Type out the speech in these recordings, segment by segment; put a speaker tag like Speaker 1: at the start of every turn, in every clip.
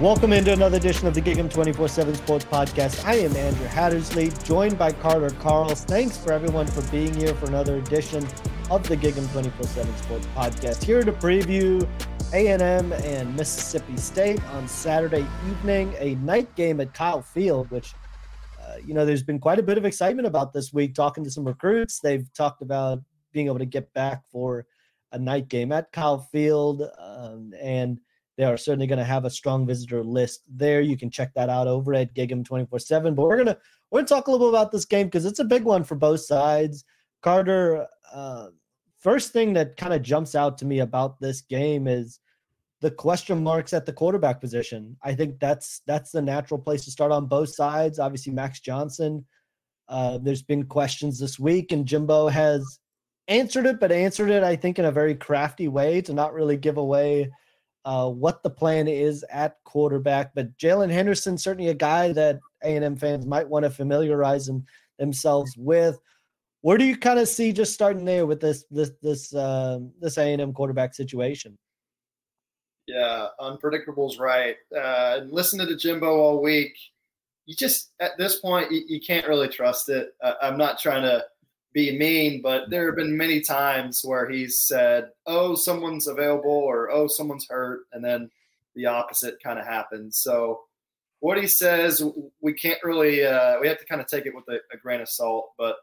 Speaker 1: Welcome into another edition of the Gig'em 24 7 Sports Podcast. I am Andrew Hattersley, joined by Carter Karels. Thanks for everyone for being here for another edition of the Gig'em 24 7 Sports Podcast. Here to preview A&M and Mississippi State on Saturday evening, a night game at Kyle Field, which, uh, you know, there's been quite a bit of excitement about this week. Talking to some recruits, they've talked about being able to get back for a night game at Kyle Field, um, and they are certainly going to have a strong visitor list there. You can check that out over at Gig'em 24/7. But we're gonna we're gonna talk a little bit about this game because it's a big one for both sides. Carter, uh, first thing that kind of jumps out to me about this game is the question marks at the quarterback position. I think that's that's the natural place to start on both sides. Obviously, Max Johnson. Uh, there's been questions this week, and Jimbo has answered it, but answered it, I think, in a very crafty way to not really give away uh, what the plan is at quarterback. But Jalen Henderson, certainly a guy that A&M fans might want to familiarize them, themselves with. Where do you kind of see just starting there with this this this uh, this A&M quarterback situation?
Speaker 2: Yeah, unpredictable's right. Uh, and listening to the Jimbo all week, you just at this point you, you can't really trust it. I'm not trying to be mean, but there have been many times where he's said, "Oh, someone's available," or "Oh, someone's hurt," and then the opposite kind of happens. So what he says, we can't really uh, we have to kind of take it with a, a grain of salt. But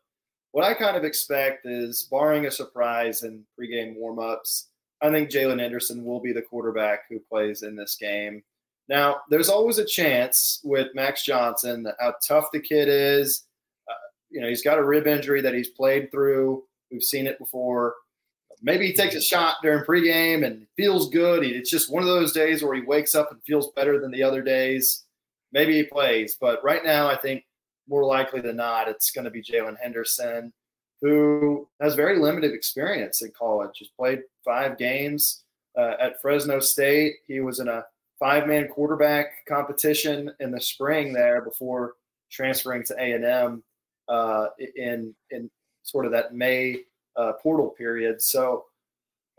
Speaker 2: what I kind of expect is, barring a surprise in pregame warmups, I think Jalen Henderson will be the quarterback who plays in this game. Now, there's always a chance with Max Johnson how tough the kid is. You know, he's got a rib injury that he's played through. We've seen it before. Maybe he takes a shot during pregame and feels good. It's just one of those days where he wakes up and feels better than the other days. Maybe he plays, but right now, I think more likely than not, it's going to be Jalen Henderson, who has very limited experience in college. He's played five games uh, at Fresno State. He was in a five-man quarterback competition in the spring there before transferring to A&M uh, in in sort of that May uh, portal period. So,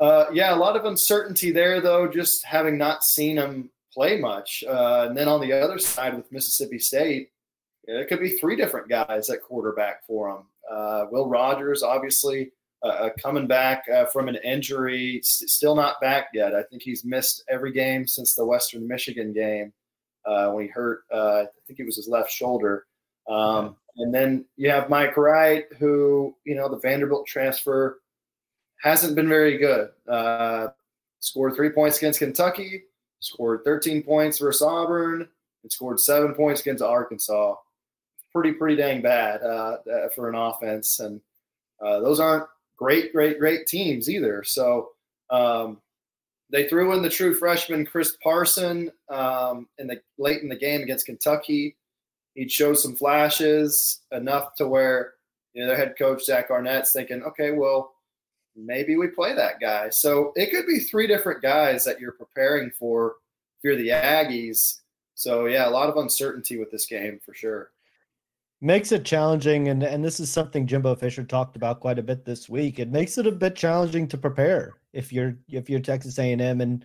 Speaker 2: uh, yeah, a lot of uncertainty there, though, just having not seen him play much. Uh, and then on the other side with Mississippi State, it could be three different guys at quarterback for him. Uh, Will Rogers, obviously, uh, coming back from an injury, s- still not back yet. I think he's missed every game since the Western Michigan game when he hurt. I think it was his left shoulder. Um, and then you have Mike Wright, who you know the Vanderbilt transfer hasn't been very good. Uh, scored three points against Kentucky, scored 13 points versus Auburn, and scored seven points against Arkansas. Pretty, pretty dang bad uh, uh for an offense. And uh, those aren't great, great, great teams either. So um, they threw in the true freshman Chris Parson um, in the late in the game against Kentucky. He showed some flashes enough to where you know their head coach Zach Arnett's thinking, okay, well maybe we play that guy. So it could be three different guys that you're preparing for if you're the Aggies. So yeah, a lot of uncertainty with this game for sure.
Speaker 1: Makes it challenging, and and this is something Jimbo Fisher talked about quite a bit this week. It makes it a bit challenging to prepare if you're if you're Texas A&M and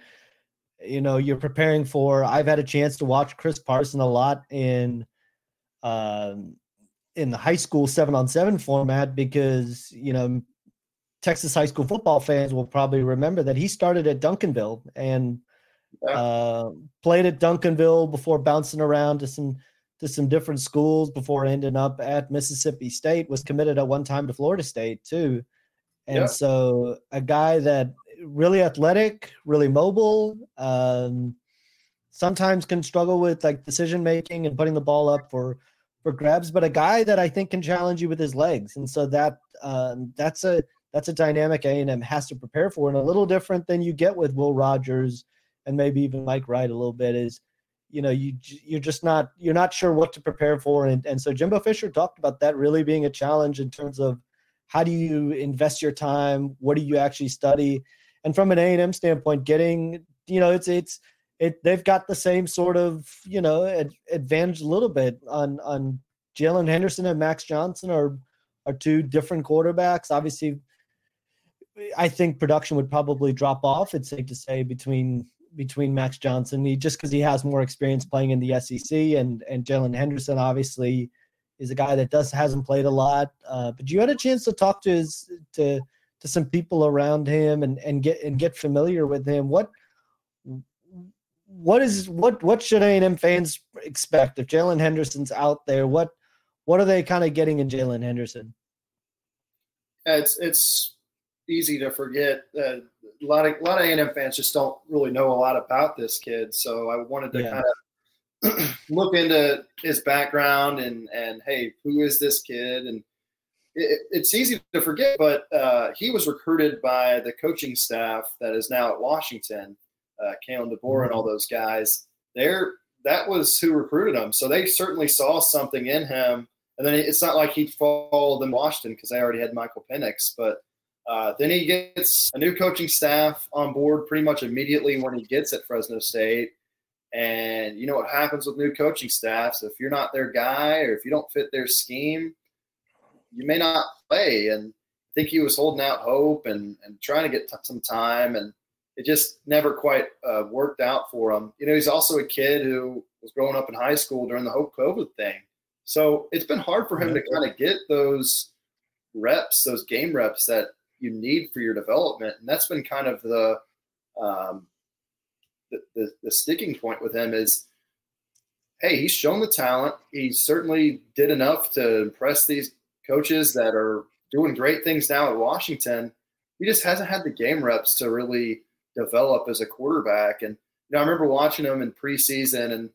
Speaker 1: you know you're preparing for. I've had a chance to watch Chris Parson a lot in um, in the high school seven on seven format because you know Texas high school football fans will probably remember that he started at Duncanville and yeah. uh, played at Duncanville before bouncing around to some to some different schools before ending up at Mississippi State. Was committed at one time to Florida State too, and yeah. so a guy that really athletic, really mobile. Um, sometimes can struggle with like decision making and putting the ball up for for grabs, but a guy that I think can challenge you with his legs, and so that um, that's a that's a dynamic A&M has to prepare for, and a little different than you get with Will Rogers and maybe even Mike Wright a little bit is, you know, you you're just not you're not sure what to prepare for, and and so Jimbo Fisher talked about that really being a challenge in terms of how do you invest your time, what do you actually study, and from an A&M standpoint, getting you know it's it's it they've got the same sort of you know ad, advantage a little bit on on Jalen Henderson and Max Johnson are are two different quarterbacks. Obviously, I think production would probably drop off. It's safe to say between between Max Johnson, he, just because he has more experience playing in the SEC, and and Jalen Henderson obviously is a guy that does hasn't played a lot. Uh, but you had a chance to talk to his to to some people around him and and get and get familiar with him. What what is what what should A and M fans expect if Jalen Henderson's out there? What what are they kind of getting in Jalen Henderson?
Speaker 2: It's it's easy to forget that a lot of a lot of A&M fans just don't really know a lot about this kid. So I wanted to yeah. kind of look into his background and and hey, who is this kid? And it, it's easy to forget, but uh, he was recruited by the coaching staff that is now at Washington, uh, Kalen DeBoer and all those guys. There, that was who recruited him. So they certainly saw something in him. And then it's not like he followed them Washington because they already had Michael Penix, but uh, then he gets a new coaching staff on board pretty much immediately when he gets at Fresno State. And you know what happens with new coaching staffs? If you're not their guy or if you don't fit their scheme, you may not play. And I think he was holding out hope and, and trying to get t- some time. And it just never quite uh, worked out for him. You know, he's also a kid who was growing up in high school during the whole COVID thing. So it's been hard for him to kind of get those reps, those game reps that you need for your development. And that's been kind of the um, the, the, the sticking point with him is, hey, he's shown the talent. He certainly did enough to impress these coaches that are doing great things now at Washington. He just hasn't had the game reps to really develop as a quarterback. And you know, I remember watching him in preseason, and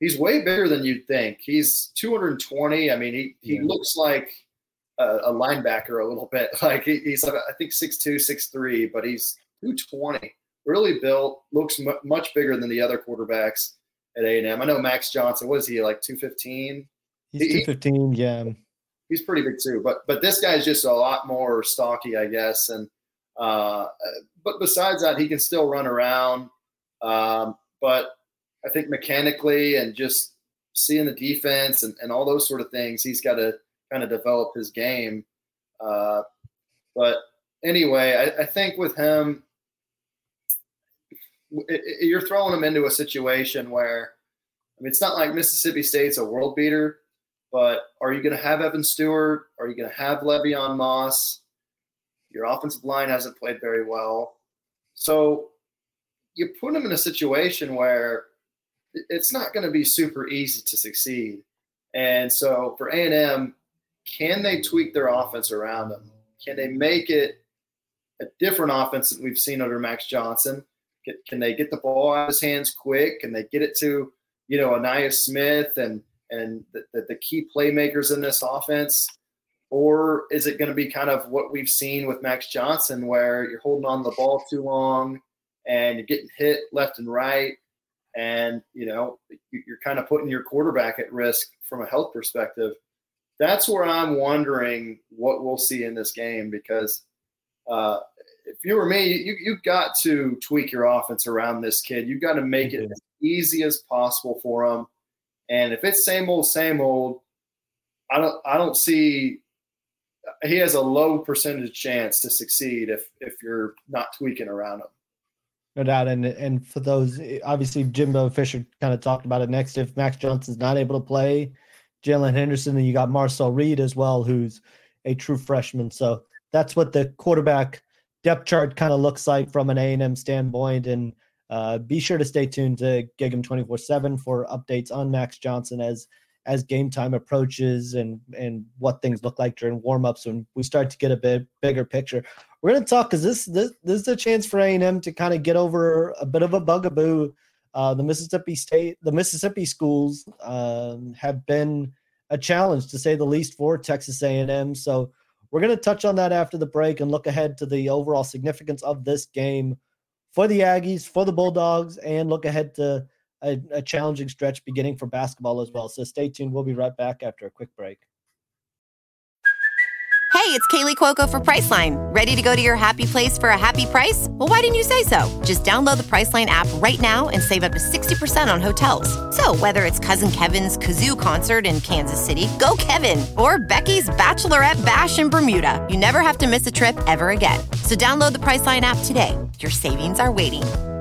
Speaker 2: he's way bigger than you'd think. He's 220. I mean, he he yeah. looks like a, a linebacker a little bit. Like he, he's, I think six two, six three, but he's two twenty. Really built, looks m- much bigger than the other quarterbacks at A and M. I know Max Johnson. Was he like two fifteen?
Speaker 1: He's two fifteen. Yeah,
Speaker 2: he's pretty big too. But but this guy's just a lot more stocky, I guess. And uh, but besides that, he can still run around. Um, but I think mechanically and just seeing the defense and, and all those sort of things, he's got to kind of develop his game. Uh, but anyway, I, I, think with him, it, it, you're throwing him into a situation where, I mean, it's not like Mississippi State's a world beater, but are you going to have Evan Stewart? Are you going to have Le'Veon Moss? Your offensive line hasn't played very well. So you put him in a situation where it's not going to be super easy to succeed. And so for A&M, can they tweak their offense around them? Can they make it a different offense that we've seen under Max Johnson? can they get the ball out of his hands quick? Can they get it to you know Ainias Smith and and the, the, the key playmakers in this offense? Or is it going to be kind of what we've seen with Max Johnson, where you're holding on the ball too long and you're getting hit left and right, and you know you're kind of putting your quarterback at risk from a health perspective? That's where I'm wondering what we'll see in this game because uh, if you were me, you you've got to tweak your offense around this kid. You've got to make it as easy as possible for him. And if it's same old, same old, I don't I don't see he has a low percentage chance to succeed if if you're not tweaking around him.
Speaker 1: No doubt, and and for those, obviously Jimbo Fisher kind of talked about it next. If Max Johnson's not able to play, Jalen Henderson, and you got Marcel Reed as well, who's a true freshman. So that's what the quarterback depth chart kind of looks like from an A and M standpoint. And uh, be sure to stay tuned to twenty four seven for updates on Max Johnson as as game time approaches and and what things look like during warmups when we start to get a bit bigger picture. We're going to talk because this this this is a chance for A and M to kind of get over a bit of a bugaboo. Uh, the Mississippi State, the Mississippi schools um, have been a challenge to say the least for Texas A and M. So we're going to touch on that after the break and look ahead to the overall significance of this game for the Aggies, for the Bulldogs, and look ahead to a, a challenging stretch beginning for basketball as well. So stay tuned. We'll be right back after a quick break.
Speaker 3: Hey, it's Kaley Cuoco for Priceline. Ready to go to your happy place for a happy price? Well, why didn't you say so? Just download the Priceline app right now and save up to 60% on hotels. So, whether it's Cousin Kevin's Kazoo concert in Kansas City, go Kevin, or Becky's Bachelorette Bash in Bermuda, you never have to miss a trip ever again. So, download the Priceline app today. Your savings are waiting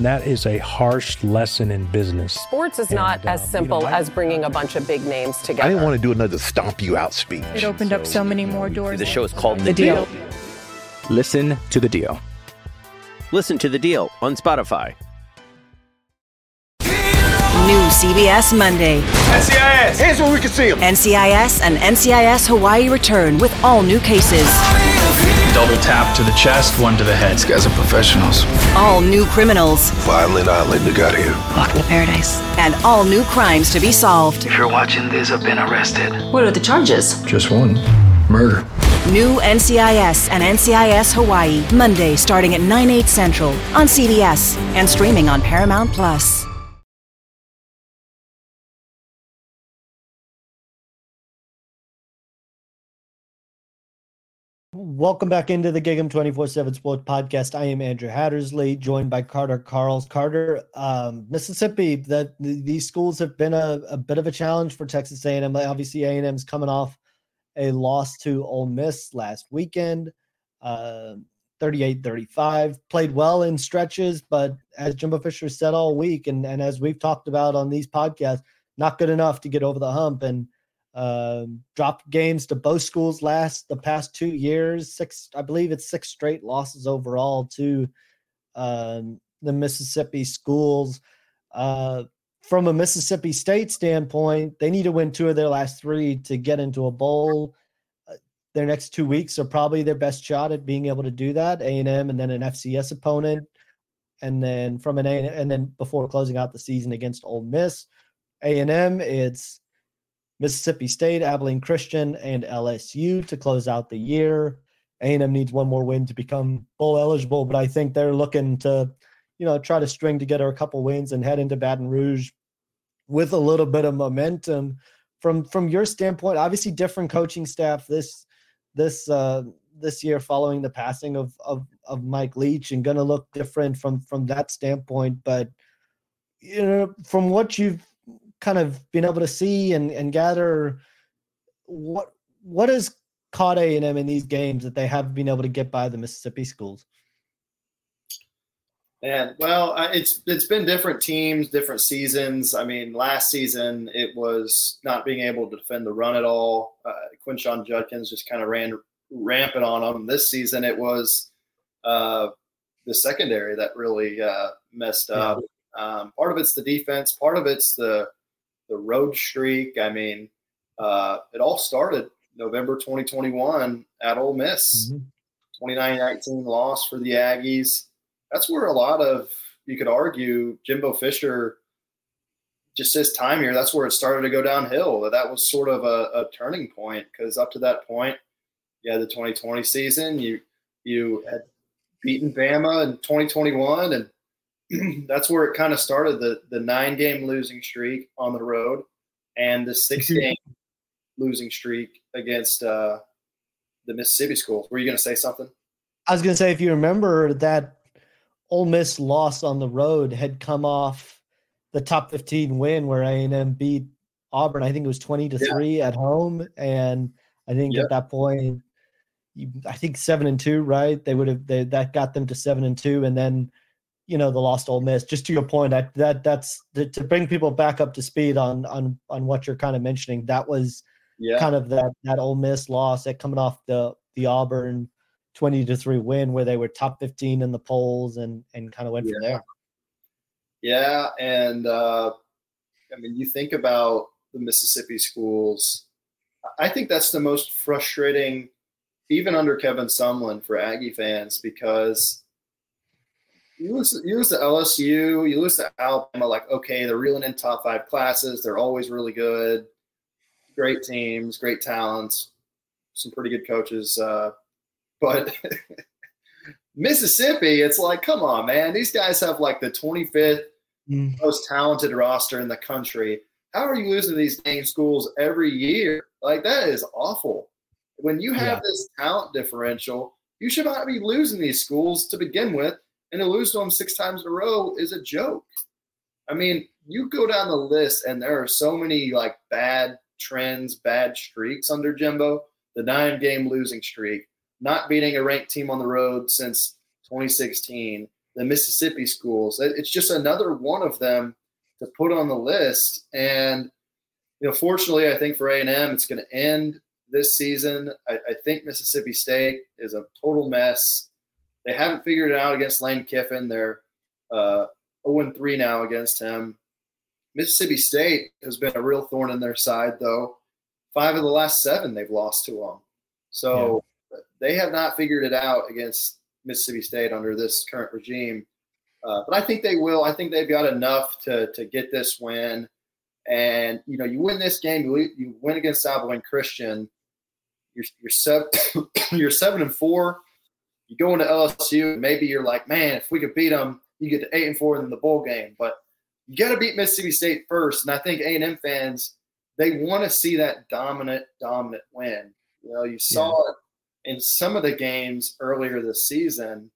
Speaker 4: That is a harsh lesson in business.
Speaker 5: Sports is not and, as uh, simple you know, I, as bringing a bunch of big names together.
Speaker 6: I didn't want to do another stomp you out speech.
Speaker 7: It opened so, up so many more doors.
Speaker 8: The show is called The,
Speaker 7: the deal.
Speaker 8: deal.
Speaker 9: Listen to the deal.
Speaker 8: Listen to the deal on Spotify.
Speaker 10: New CBS Monday.
Speaker 6: NCIS! Here's where we can see them.
Speaker 10: NCIS and NCIS Hawaii return with all new cases.
Speaker 11: Double tap to the chest, one to the head.
Speaker 12: These guys are professionals.
Speaker 10: All new criminals.
Speaker 12: Violent island to got here.
Speaker 10: Welcome to paradise. And all new crimes to be solved.
Speaker 12: If you're watching this, I've been arrested.
Speaker 10: What are the charges?
Speaker 11: Just one murder.
Speaker 10: New NCIS and NCIS Hawaii, Monday starting at 9, 8 central on CBS and streaming on Paramount Plus.
Speaker 1: Welcome back into the Gig'em 24 7 Sports Podcast. I am Andrew Hattersley, joined by Carter Karels. Carter, um, Mississippi, that these schools have been a, a, bit of a challenge for Texas A&M. Obviously, A&M's coming off a loss to Ole Miss last weekend, uh, 38-35. Played well in stretches, but as Jimbo Fisher said all week, and, and as we've talked about on these podcasts, not good enough to get over the hump. And um, dropped games to both schools last the past two years. Six, I believe it's six straight losses overall to um, the Mississippi schools. Uh, from a Mississippi State standpoint, they need to win two of their last three to get into a bowl. Uh, their next two weeks are probably their best shot at being able to do that. A and M, and then an FCS opponent, and then from an A and then before closing out the season against Ole Miss, A and M, it's Mississippi State, Abilene Christian, and LSU to close out the year. A&M needs one more win to become bowl eligible, but I think they're looking to, you know, try to string together a couple wins and head into Baton Rouge with a little bit of momentum. From from your standpoint, obviously different coaching staff this this uh, this year following the passing of of, of Mike Leach and going to look different from from that standpoint. But you know, from what you've kind of been able to see and, and gather what what has caught A and M in these games that they have been able to get by the Mississippi schools?
Speaker 2: And well, it's it's been different teams, different seasons. I mean, last season it was not being able to defend the run at all. Uh, Quinshon Judkins just kind of ran rampant on them. This season it was uh, the secondary that really uh, messed up. Yeah. Um, part of it's the defense, part of it's the the road streak. I mean, uh, it all started November 2021 at Ole Miss. Mm-hmm. 29-19 loss for the Aggies that's where a lot of you could argue Jimbo Fisher just his time here. That's where it started to go downhill. That that was sort of a, a turning point because up to that point, yeah, the 2020 season, you you had beaten Bama in 2021, and that's where it kind of started the the nine game losing streak on the road and the 6 mm-hmm. game losing streak against uh, the Mississippi schools. Were you going to say something?
Speaker 1: I was going to say, if you remember that Ole Miss loss on the road had come off the top 15 win where A&M beat Auburn. I think it was 20 to yeah. 3 at home and I think at that point I think 7 and 2, right? They would have they, that got them to 7 and 2 and then you know the lost Ole Miss. Just to your point, that that that's to, to bring people back up to speed on on on what you're kind of mentioning. That was yeah. kind of that that Ole Miss loss that coming off the the Auburn 20 to 3 win where they were top 15 in the polls and and kind of went
Speaker 2: yeah.
Speaker 1: from there.
Speaker 2: Yeah, and uh, I mean, you think about the Mississippi schools. I think that's the most frustrating, even under Kevin Sumlin, for Aggie fans because you lose, you lose to LSU, you lose to Alabama. Like, okay, they're reeling in top five classes. They're always really good, great teams, great talents, some pretty good coaches. Uh, but Mississippi, it's like, come on, man. These guys have like the 25th mm. most talented roster in the country. How are you losing these dang schools every year? Like, that is awful. When you have yeah. this talent differential, you should not be losing these schools to begin with. And to lose to them six times in a row is a joke. I mean, you go down the list, and there are so many like bad trends, bad streaks under Jimbo. The nine game losing streak, not beating a ranked team on the road since 2016, the Mississippi schools. It's just another one of them to put on the list. And you know, fortunately, I think for A and M, it's going to end this season. I, I, think Mississippi State is a total mess. They haven't figured it out against Lane Kiffin. They're uh, 0 3 now against him. Mississippi State has been a real thorn in their side, though. Five of the last seven they've lost to them. So they have not figured it out against Mississippi State under this current regime. Uh, but I think they will. I think they've got enough to to get this win. And you know, you win this game, you, you win against Abilene Christian. You're you're seven you're seven and four. You go into LSU, maybe you're like, man, if we could beat them, you get to eight and four in the bowl game. But you got to beat Mississippi State first. And I think A and M fans they want to see that dominant, dominant win. You know, you saw yeah. it in some of the games earlier this season,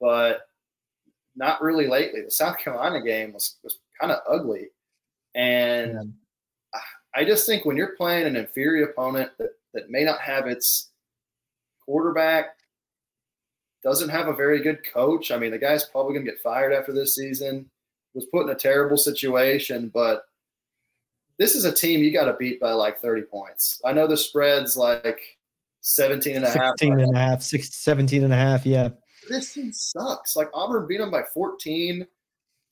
Speaker 2: but not really lately. The South Carolina game was, was kind of ugly. And yeah. I just think when you're playing an inferior opponent that, that may not have its quarterback, doesn't have a very good coach. I mean, the guy's probably going to get fired after this season. Was put in a terrible situation, but this is a team you got to beat by like 30 points. I know the spread's like 17 and a 16
Speaker 1: half. 16 and a half, 17 and a half, yeah.
Speaker 2: This team sucks. Like Auburn beat them by 14.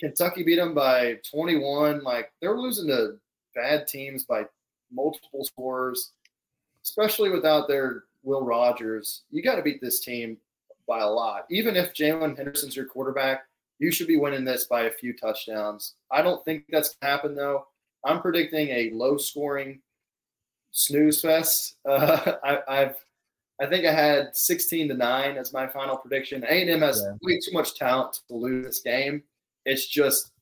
Speaker 2: Kentucky beat them by 21. Like they're losing to bad teams by multiple scores, especially without their Will Rogers. You got to beat this team by a lot. Even if Jalen Henderson's your quarterback, you should be winning this by a few touchdowns. I don't think that's going to happen, though. I'm predicting a low scoring snooze fest. Uh, I, have I think I had 16 to nine as my final prediction. A&M has yeah. way too much talent to lose this game. It's just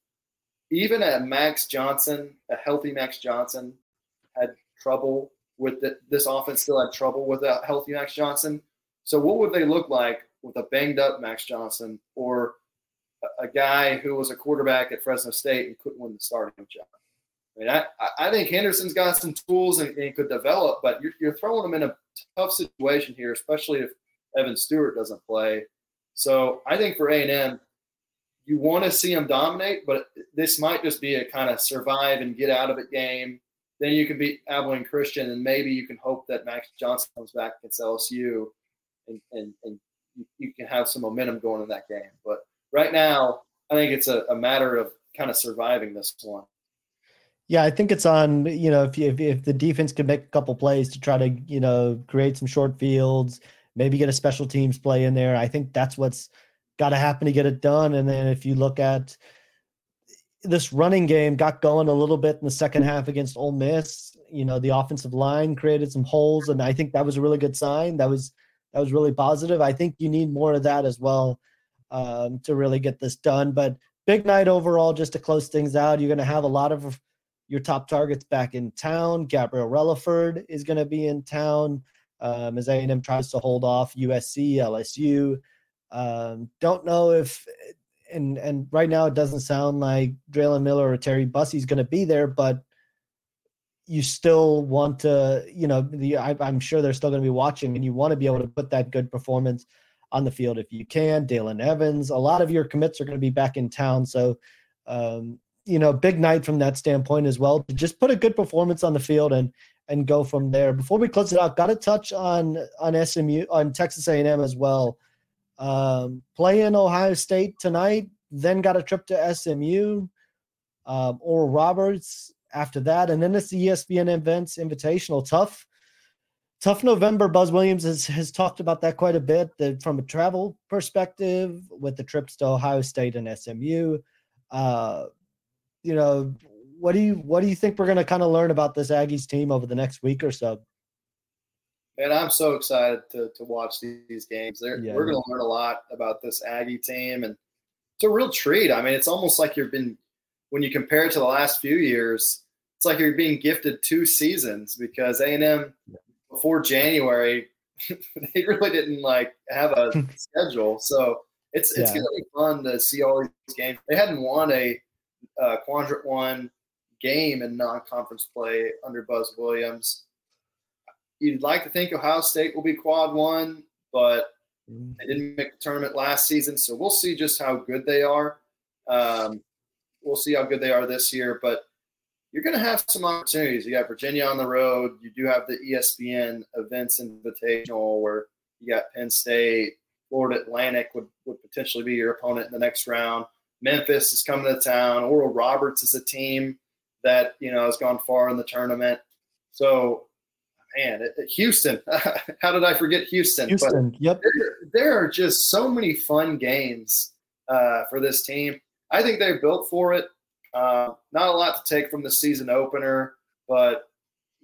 Speaker 2: even at Max Johnson, a healthy Max Johnson, had trouble with the, this offense. Still had trouble with a healthy Max Johnson. So what would they look like with a banged up Max Johnson or a, guy who was a quarterback at Fresno State and couldn't win the starting job? I mean, I, I think Henderson's got some tools and, and could develop, but you're, you're, throwing him in a tough situation here, especially if Evan Stewart doesn't play. So I think for A&M, you want to see them dominate, but this might just be a kind of survive and get out of it game. Then you can beat Abilene Christian, and maybe you can hope that Max Johnson comes back against LSU, and and, and you can have some momentum going in that game. But right now, I think it's a, a matter of kind of surviving this one.
Speaker 1: Yeah, I think it's on, you know, if, you, if, if the defense can make a couple plays to try to, you know, create some short fields, maybe get a special teams play in there. I think that's what's got to happen to get it done. And then if you look at this running game, got going a little bit in the second half against Ole Miss. You know, the offensive line created some holes, and I think that was a really good sign. That was that was really positive. I think you need more of that as well um, to really get this done. But big night overall, just to close things out. You're going to have a lot of your top targets back in town. Gabriel Relaford is going to be in town um, as A&M tries to hold off USC, LSU. Um, don't know if and and right now it doesn't sound like Draylen Miller or Terry Bussey's going to be there, but you still want to, you know, the I, am sure they're still going to be watching, and you want to be able to put that good performance on the field if you can. Dalen Evans, a lot of your commits are going to be back in town, so um, you know, big night from that standpoint as well. To just put a good performance on the field and and go from there. Before we close it out, got to touch on on SMU on Texas A&M as well. Um, play in Ohio State tonight, then got a trip to SMU. Um, Roberts after that, and then it's the ESPN Events Invitational. Tough, tough November. Buzz Williams has, has talked about that quite a bit that from a travel perspective with the trips to Ohio State and SMU. Uh, you know, what do you what do you think we're going to kind of learn about this Aggies team over the next week or so?
Speaker 2: And I'm so excited to, to watch these games. Yeah. We're going to learn a lot about this Aggie team, and it's a real treat. I mean, it's almost like you've been when you compare it to the last few years. It's like you're being gifted two seasons because A and M before January they really didn't like have a schedule, so it's it's yeah. going to be fun to see all these games. They hadn't won a uh, quadrant one game in non-conference play under Buzz Williams you'd like to think Ohio State will be quad one, but mm-hmm. they didn't make the tournament last season. So we'll see just how good they are. Um, we'll see how good they are this year, but you're going to have some opportunities. You got Virginia on the road. You do have the ESPN Events Invitational where you got Penn State, Florida Atlantic would, would potentially be your opponent in the next round. Memphis is coming to town. Oral Roberts is a team that you know has gone far in the tournament. So man, Houston. How did I forget Houston?
Speaker 1: Houston. But yep.
Speaker 2: There, there, are just so many fun games uh, for this team. I think they're built for it. Uh, not a lot to take from the season opener, but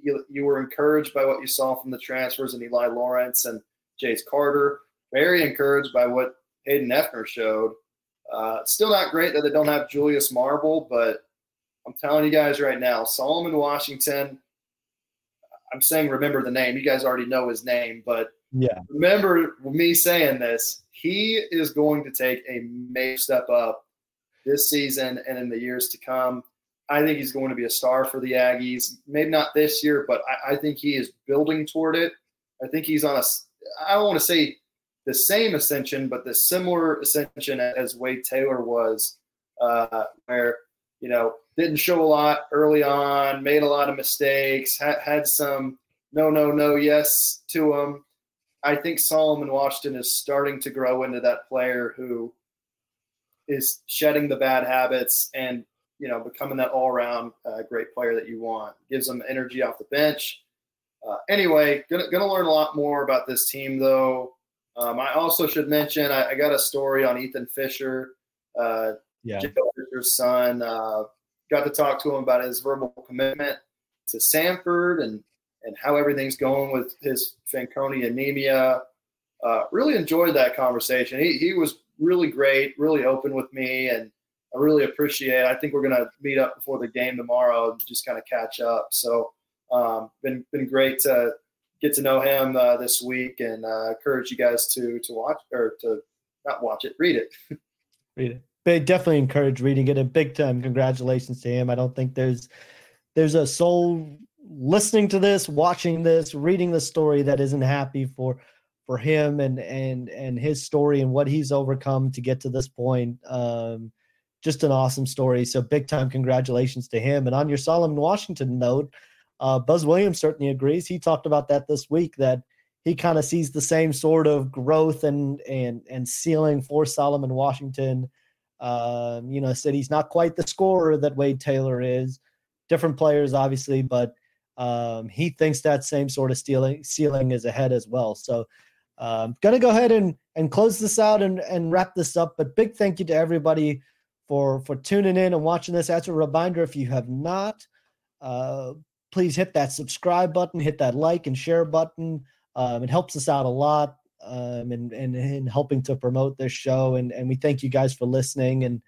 Speaker 2: you, you were encouraged by what you saw from the transfers and Eli Lawrence and Jace Carter. Very encouraged by what Hayden Hefner showed. Uh, still not great that they don't have Julius Marble, but I'm telling you guys right now, Solomon Washington – I'm saying remember the name. You guys already know his name, but
Speaker 1: yeah,
Speaker 2: remember me saying this. He is going to take a major step up this season and in the years to come. I think he's going to be a star for the Aggies. Maybe not this year, but I, I think he is building toward it. I think he's on a. I don't want to say the same ascension, but the similar ascension as Wade Taylor was, uh, where you know didn't show a lot early on, made a lot of mistakes, had, had some no, no, no, yes to him. I think Solomon Washington is starting to grow into that player who is shedding the bad habits and you know becoming that all-around uh, great player that you want. Gives them energy off the bench. Uh, anyway, gonna gonna learn a lot more about this team though. Um, I also should mention I, I, got a story on Ethan Fisher, uh,
Speaker 1: yeah.
Speaker 2: Fisher's son. Uh, got to talk to him about his verbal commitment to Sanford and and how everything's going with his Fanconi anemia. Uh, really enjoyed that conversation. He he was really great, really open with me, and I really appreciate. It. I think we're gonna meet up before the game tomorrow, and just kind of catch up. So, um, been been great to get to know him uh, this week, and uh, encourage you guys to to watch or to not watch it, read it.
Speaker 1: read it but definitely encourage reading it. A big time congratulations to him. I don't think there's there's a soul listening to this, watching this, reading the story that isn't happy for for him and and and his story and what he's overcome to get to this point. Um, just an awesome story. So big time congratulations to him. And on your Solomon Washington note, uh, Buzz Williams certainly agrees. He talked about that this week that he kind of sees the same sort of growth and and and ceiling for Solomon Washington. Um, you know, said he's not quite the scorer that Wade Taylor is. Different players, obviously, but um, he thinks that same sort of ceiling ceiling is ahead as well. So, um, gonna go ahead and and close this out and and wrap this up. But big thank you to everybody for for tuning in and watching this. As a reminder, if you have not, uh, please hit that subscribe button, hit that like and share button. Um, it helps us out a lot um, and and in helping to promote this show. And and we thank you guys for listening. And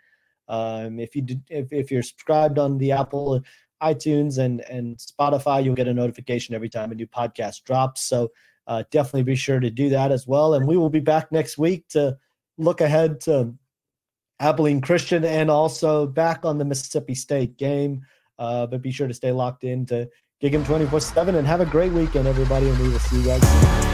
Speaker 1: um, if you if if you're subscribed on the Apple iTunes and and Spotify, you'll get a notification every time a new podcast drops. So uh, definitely be sure to do that as well. And we will be back next week to look ahead to Abilene Christian and also back on the Mississippi State game. Uh, but be sure to stay locked in to Gig 'em 24 7 and have a great weekend, everybody. And we will see you guys soon.